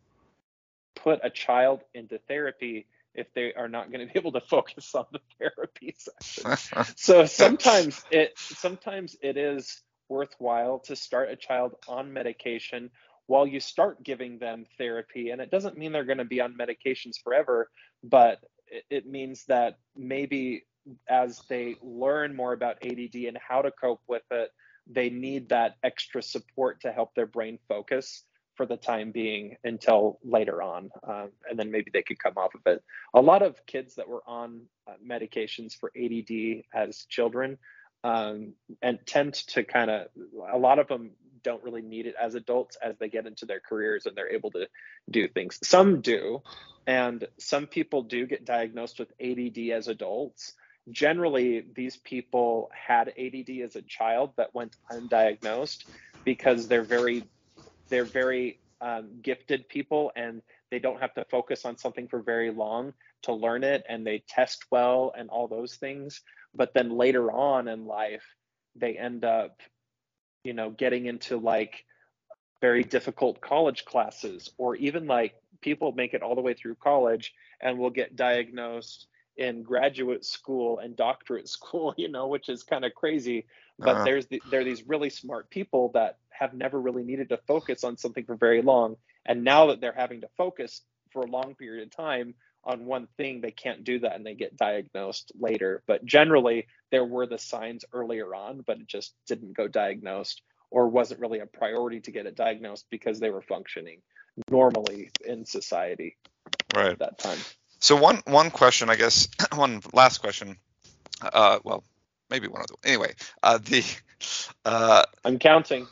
put a child into therapy if they are not going to be able to focus on the therapy session. so sometimes it sometimes it is worthwhile to start a child on medication while you start giving them therapy and it doesn't mean they're going to be on medications forever but it means that maybe as they learn more about ADD and how to cope with it they need that extra support to help their brain focus for the time being until later on, um, and then maybe they could come off of it. A lot of kids that were on uh, medications for ADD as children um, and tend to kind of, a lot of them don't really need it as adults as they get into their careers and they're able to do things. Some do, and some people do get diagnosed with ADD as adults. Generally, these people had ADD as a child that went undiagnosed because they're very they're very um, gifted people and they don't have to focus on something for very long to learn it and they test well and all those things but then later on in life they end up you know getting into like very difficult college classes or even like people make it all the way through college and will get diagnosed in graduate school and doctorate school you know which is kind of crazy but uh-huh. there's the, there are these really smart people that have never really needed to focus on something for very long and now that they're having to focus for a long period of time on one thing they can't do that and they get diagnosed later but generally there were the signs earlier on but it just didn't go diagnosed or wasn't really a priority to get it diagnosed because they were functioning normally in society right at that time so one one question i guess one last question uh, well maybe one of them. Anyway, uh, the uh, I'm counting.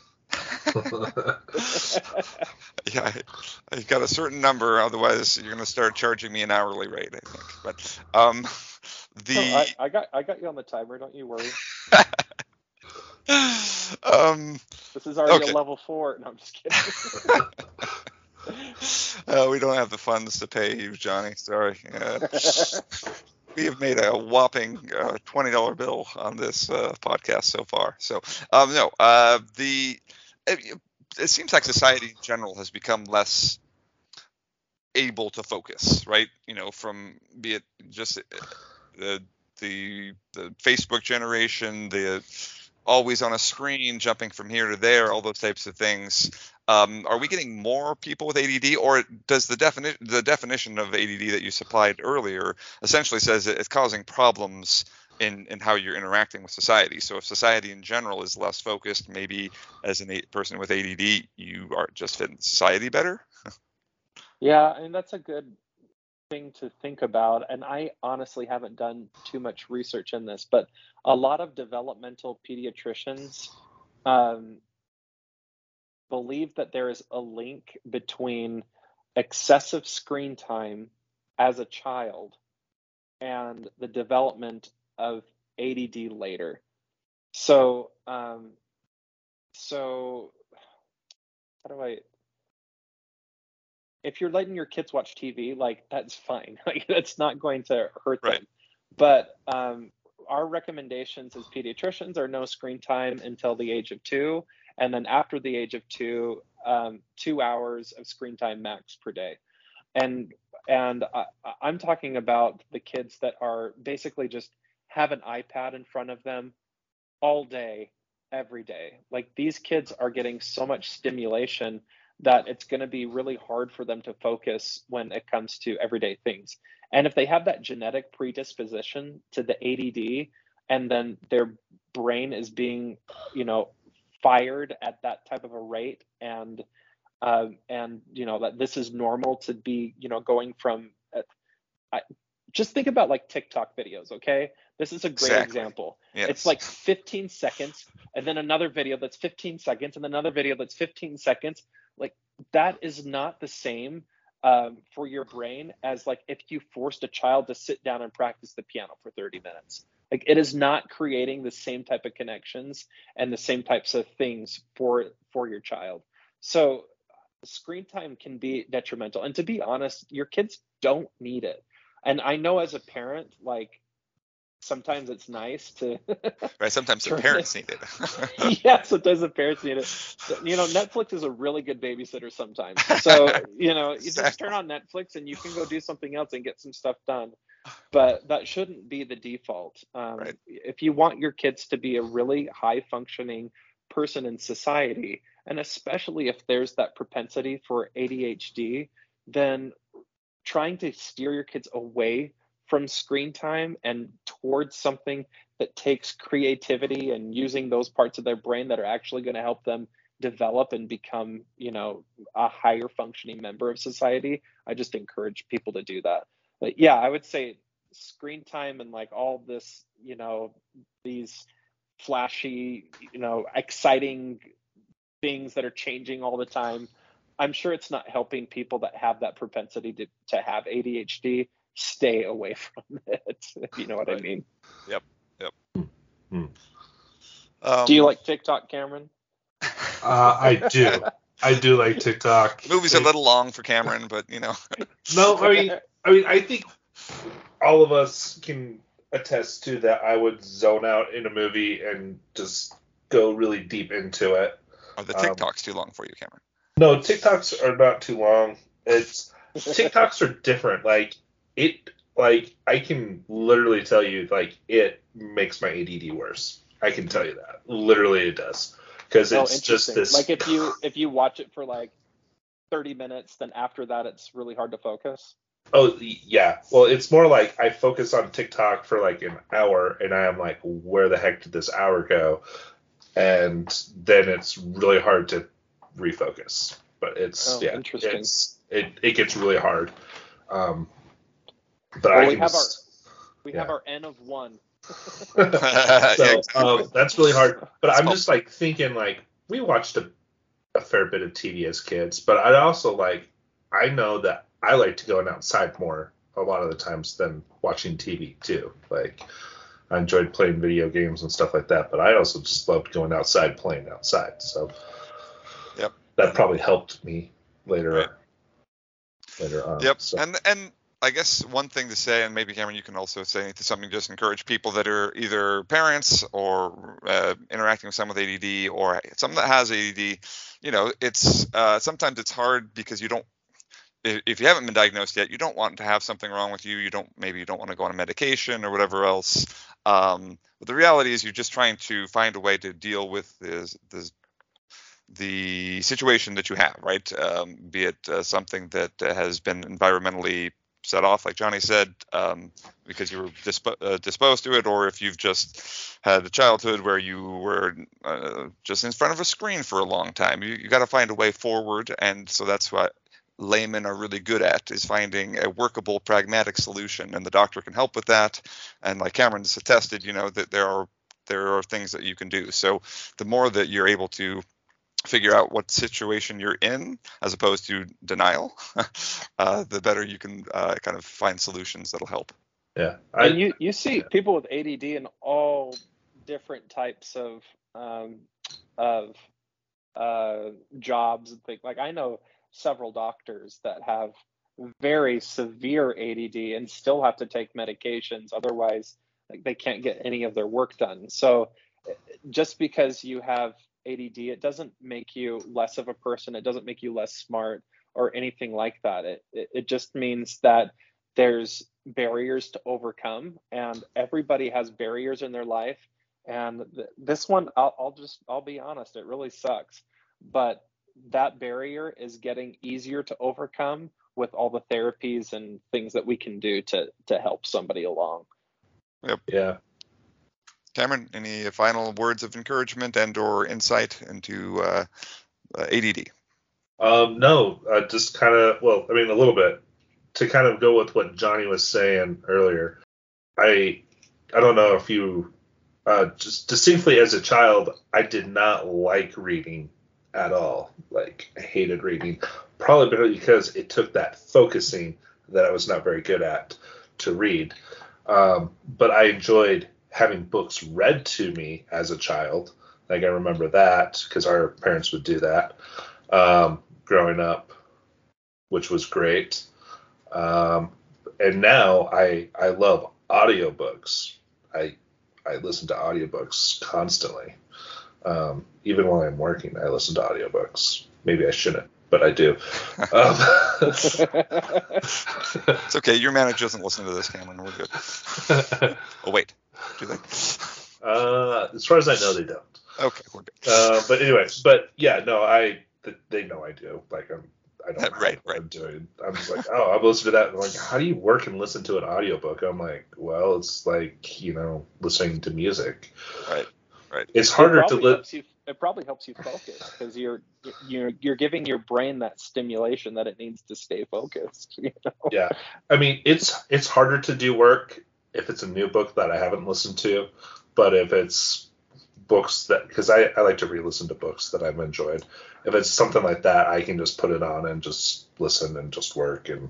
yeah, I, got a certain number. Otherwise, you're going to start charging me an hourly rate. I think. But um, the I, I, got I got you on the timer. Don't you worry. um, this is already okay. a level four. No, I'm just kidding. uh, we don't have the funds to pay you, Johnny. Sorry. Uh, we have made a whopping uh, twenty dollar bill on this uh, podcast so far. So um, no, uh, the it, it, seems like society in general has become less able to focus, right? You know, from be it just the the the Facebook generation, the always on a screen, jumping from here to there, all those types of things. Um, are we getting more people with ADD, or does the definition the definition of ADD that you supplied earlier essentially says it's causing problems in in how you're interacting with society? So if society in general is less focused, maybe as a person with ADD, you are just fit in society better. yeah, and that's a good thing to think about. And I honestly haven't done too much research in this, but a lot of developmental pediatricians um, believe that there is a link between excessive screen time as a child and the development of ADD later. So, um, so how do I? If you're letting your kids watch TV, like that's fine. Like that's not going to hurt right. them. But um, our recommendations as pediatricians are no screen time until the age of two, and then after the age of two, um, two hours of screen time max per day. And and I, I'm talking about the kids that are basically just have an iPad in front of them all day, every day. Like these kids are getting so much stimulation that it's going to be really hard for them to focus when it comes to everyday things. And if they have that genetic predisposition to the ADD and then their brain is being, you know, fired at that type of a rate and uh, and you know that this is normal to be you know going from uh, just think about like TikTok videos, okay? This is a great exactly. example. Yes. It's like 15 seconds, and then another video that's 15 seconds, and another video that's 15 seconds. Like that is not the same um, for your brain as like if you forced a child to sit down and practice the piano for 30 minutes. Like it is not creating the same type of connections and the same types of things for for your child. So screen time can be detrimental. And to be honest, your kids don't need it. And I know as a parent, like sometimes it's nice to right sometimes the parents need it. Yeah sometimes the parents need it. You know netflix is a really good babysitter sometimes. So you know you exactly. just turn on netflix and you can go do something else and get some stuff done. But that shouldn't be the default. Um, right. if you want your kids to be a really high functioning person in society and especially if there's that propensity for adhd then trying to steer your kids away from screen time and towards something that takes creativity and using those parts of their brain that are actually going to help them develop and become you know a higher functioning member of society. I just encourage people to do that. But yeah i would say screen time and like all this you know these flashy you know exciting things that are changing all the time i'm sure it's not helping people that have that propensity to, to have adhd stay away from it. If you know what right. I mean. Yep. Yep. Hmm. Um, do you like TikTok, Cameron? Uh, I do. I do like TikTok. The movie's a little long for Cameron, but you know. no, I mean, I mean, I think all of us can attest to that. I would zone out in a movie and just go really deep into it. Are the TikToks um, too long for you, Cameron? No, TikToks are not too long. It's TikToks are different. Like it like I can literally tell you like it makes my ADD worse. I can tell you that. Literally it does. Because oh, it's just this like if you if you watch it for like 30 minutes then after that it's really hard to focus. Oh yeah. Well, it's more like I focus on TikTok for like an hour and I am like where the heck did this hour go? And then it's really hard to refocus. But it's oh, yeah, it's it it gets really hard. Um but well, I we have our we yeah. have our n of one. so um, that's really hard. But I'm just like thinking like we watched a, a fair bit of TV as kids, but I also like I know that I like to go outside more a lot of the times than watching TV too. Like I enjoyed playing video games and stuff like that, but I also just loved going outside playing outside. So yep. That probably helped me later right. later on. Yep. So. And and I guess one thing to say, and maybe Cameron, you can also say something just encourage people that are either parents or uh, interacting with someone with ADD or someone that has ADD. You know, it's uh, sometimes it's hard because you don't. If you haven't been diagnosed yet, you don't want to have something wrong with you. You don't maybe you don't want to go on a medication or whatever else. Um, but the reality is, you're just trying to find a way to deal with this, this the situation that you have, right? Um, be it uh, something that has been environmentally set off, like Johnny said, um, because you were disp- uh, disposed to it, or if you've just had a childhood where you were uh, just in front of a screen for a long time. You, you got to find a way forward, and so that's what laymen are really good at is finding a workable, pragmatic solution, and the doctor can help with that. And like Cameron's attested, you know that there are there are things that you can do. So the more that you're able to figure out what situation you're in as opposed to denial, uh, the better you can uh, kind of find solutions that'll help. Yeah. I, and you, you see yeah. people with ADD in all different types of um, of uh, jobs and things. Like I know several doctors that have very severe ADD and still have to take medications. Otherwise, like they can't get any of their work done. So just because you have ADD, it doesn't make you less of a person. It doesn't make you less smart or anything like that. It, it, it just means that there's barriers to overcome and everybody has barriers in their life. And th- this one, I'll, I'll just, I'll be honest, it really sucks. But that barrier is getting easier to overcome with all the therapies and things that we can do to to help somebody along. Yep. Yeah. Cameron, any final words of encouragement and or insight into uh, uh, ADD? Um, no, uh, just kind of, well, I mean, a little bit to kind of go with what Johnny was saying earlier. I, I don't know if you, uh, just distinctly as a child, I did not like reading at all. Like, I hated reading, probably because it took that focusing that I was not very good at to read. Um, but I enjoyed having books read to me as a child. Like I remember that because our parents would do that um, growing up, which was great. Um, and now I I love audiobooks. I I listen to audiobooks constantly. Um, even while I'm working, I listen to audiobooks. Maybe I shouldn't, but I do. Um, it's okay. Your manager doesn't listen to this, Cameron. We're good. oh wait, do they? Uh, as far as I know, they don't. Okay, we're good. Uh, but anyway, but yeah, no, I they know I do. Like I'm I don't know right, what right. I'm doing. I'm just like, oh, I've listened to that. And like, how do you work and listen to an audiobook? I'm like, well, it's like, you know, listening to music. Right. Right. It's harder it to listen. It probably helps you focus because you're you're you're giving your brain that stimulation that it needs to stay focused. You know? Yeah. I mean, it's it's harder to do work if it's a new book that I haven't listened to, but if it's books that because I, I like to re-listen to books that I've enjoyed. If it's something like that, I can just put it on and just listen and just work, and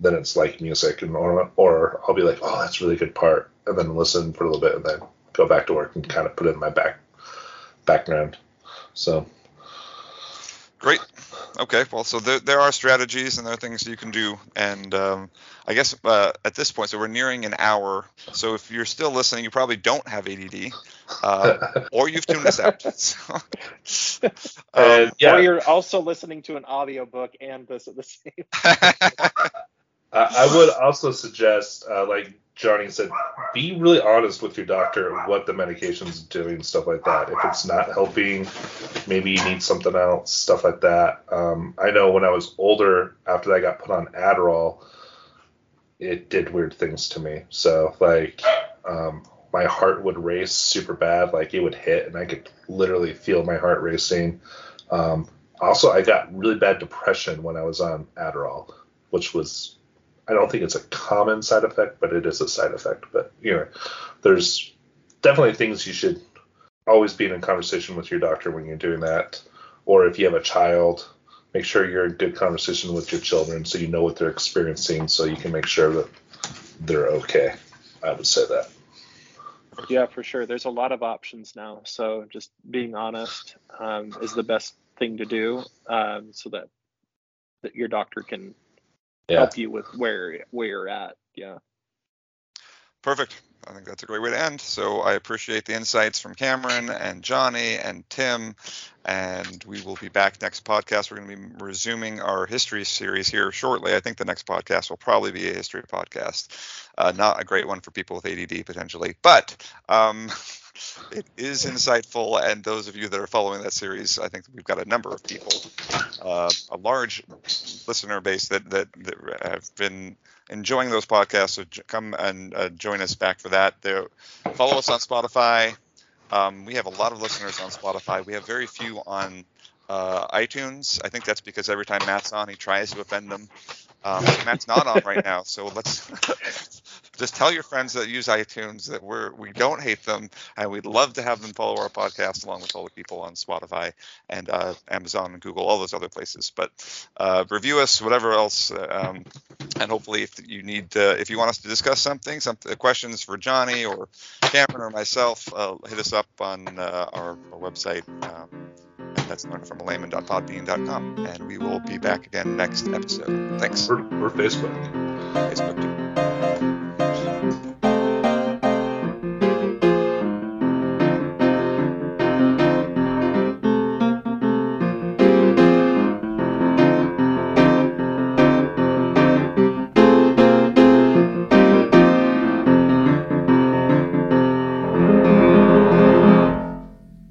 then it's like music, and or, or I'll be like, oh, that's a really good part, and then listen for a little bit, and then go back to work and kind of put it in my back background. So great. Okay, well, so there, there are strategies and there are things you can do, and um, I guess uh, at this point, so we're nearing an hour. So if you're still listening, you probably don't have ADD, uh, or you've tuned us out. So, um, yeah. Or you're also listening to an audiobook and this at the same. I would also suggest, uh, like Johnny said, be really honest with your doctor what the medication's doing, stuff like that. If it's not helping, maybe you need something else, stuff like that. Um, I know when I was older, after I got put on Adderall, it did weird things to me. So like, um, my heart would race super bad, like it would hit, and I could literally feel my heart racing. Um, also, I got really bad depression when I was on Adderall, which was I don't think it's a common side effect, but it is a side effect. But you know, there's definitely things you should always be in conversation with your doctor when you're doing that. Or if you have a child, make sure you're in good conversation with your children so you know what they're experiencing so you can make sure that they're okay. I would say that. Yeah, for sure. There's a lot of options now. So just being honest um, is the best thing to do um, so that, that your doctor can yeah. help you with where where you're at. Yeah. Perfect. I think that's a great way to end. So I appreciate the insights from Cameron and Johnny and Tim. And we will be back next podcast. We're going to be resuming our history series here shortly. I think the next podcast will probably be a history podcast. Uh, not a great one for people with ADD potentially, but um, it is insightful. And those of you that are following that series, I think we've got a number of people, uh, a large listener base that, that, that have been enjoying those podcasts. So come and uh, join us back for that. There, follow us on Spotify. Um, we have a lot of listeners on Spotify. We have very few on uh, iTunes. I think that's because every time Matt's on, he tries to offend them. Um, Matt's not on right now, so let's just tell your friends that use iTunes that we're we don't hate them, and we'd love to have them follow our podcast along with all the people on Spotify and uh, Amazon and Google, all those other places. But uh, review us, whatever else, um, and hopefully, if you need, uh, if you want us to discuss something, some questions for Johnny or Cameron or myself, uh, hit us up on uh, our, our, website. Um, and that's learnfromalayman.podbean.com. And we will be back again next episode. Thanks. Or, or Facebook. Facebook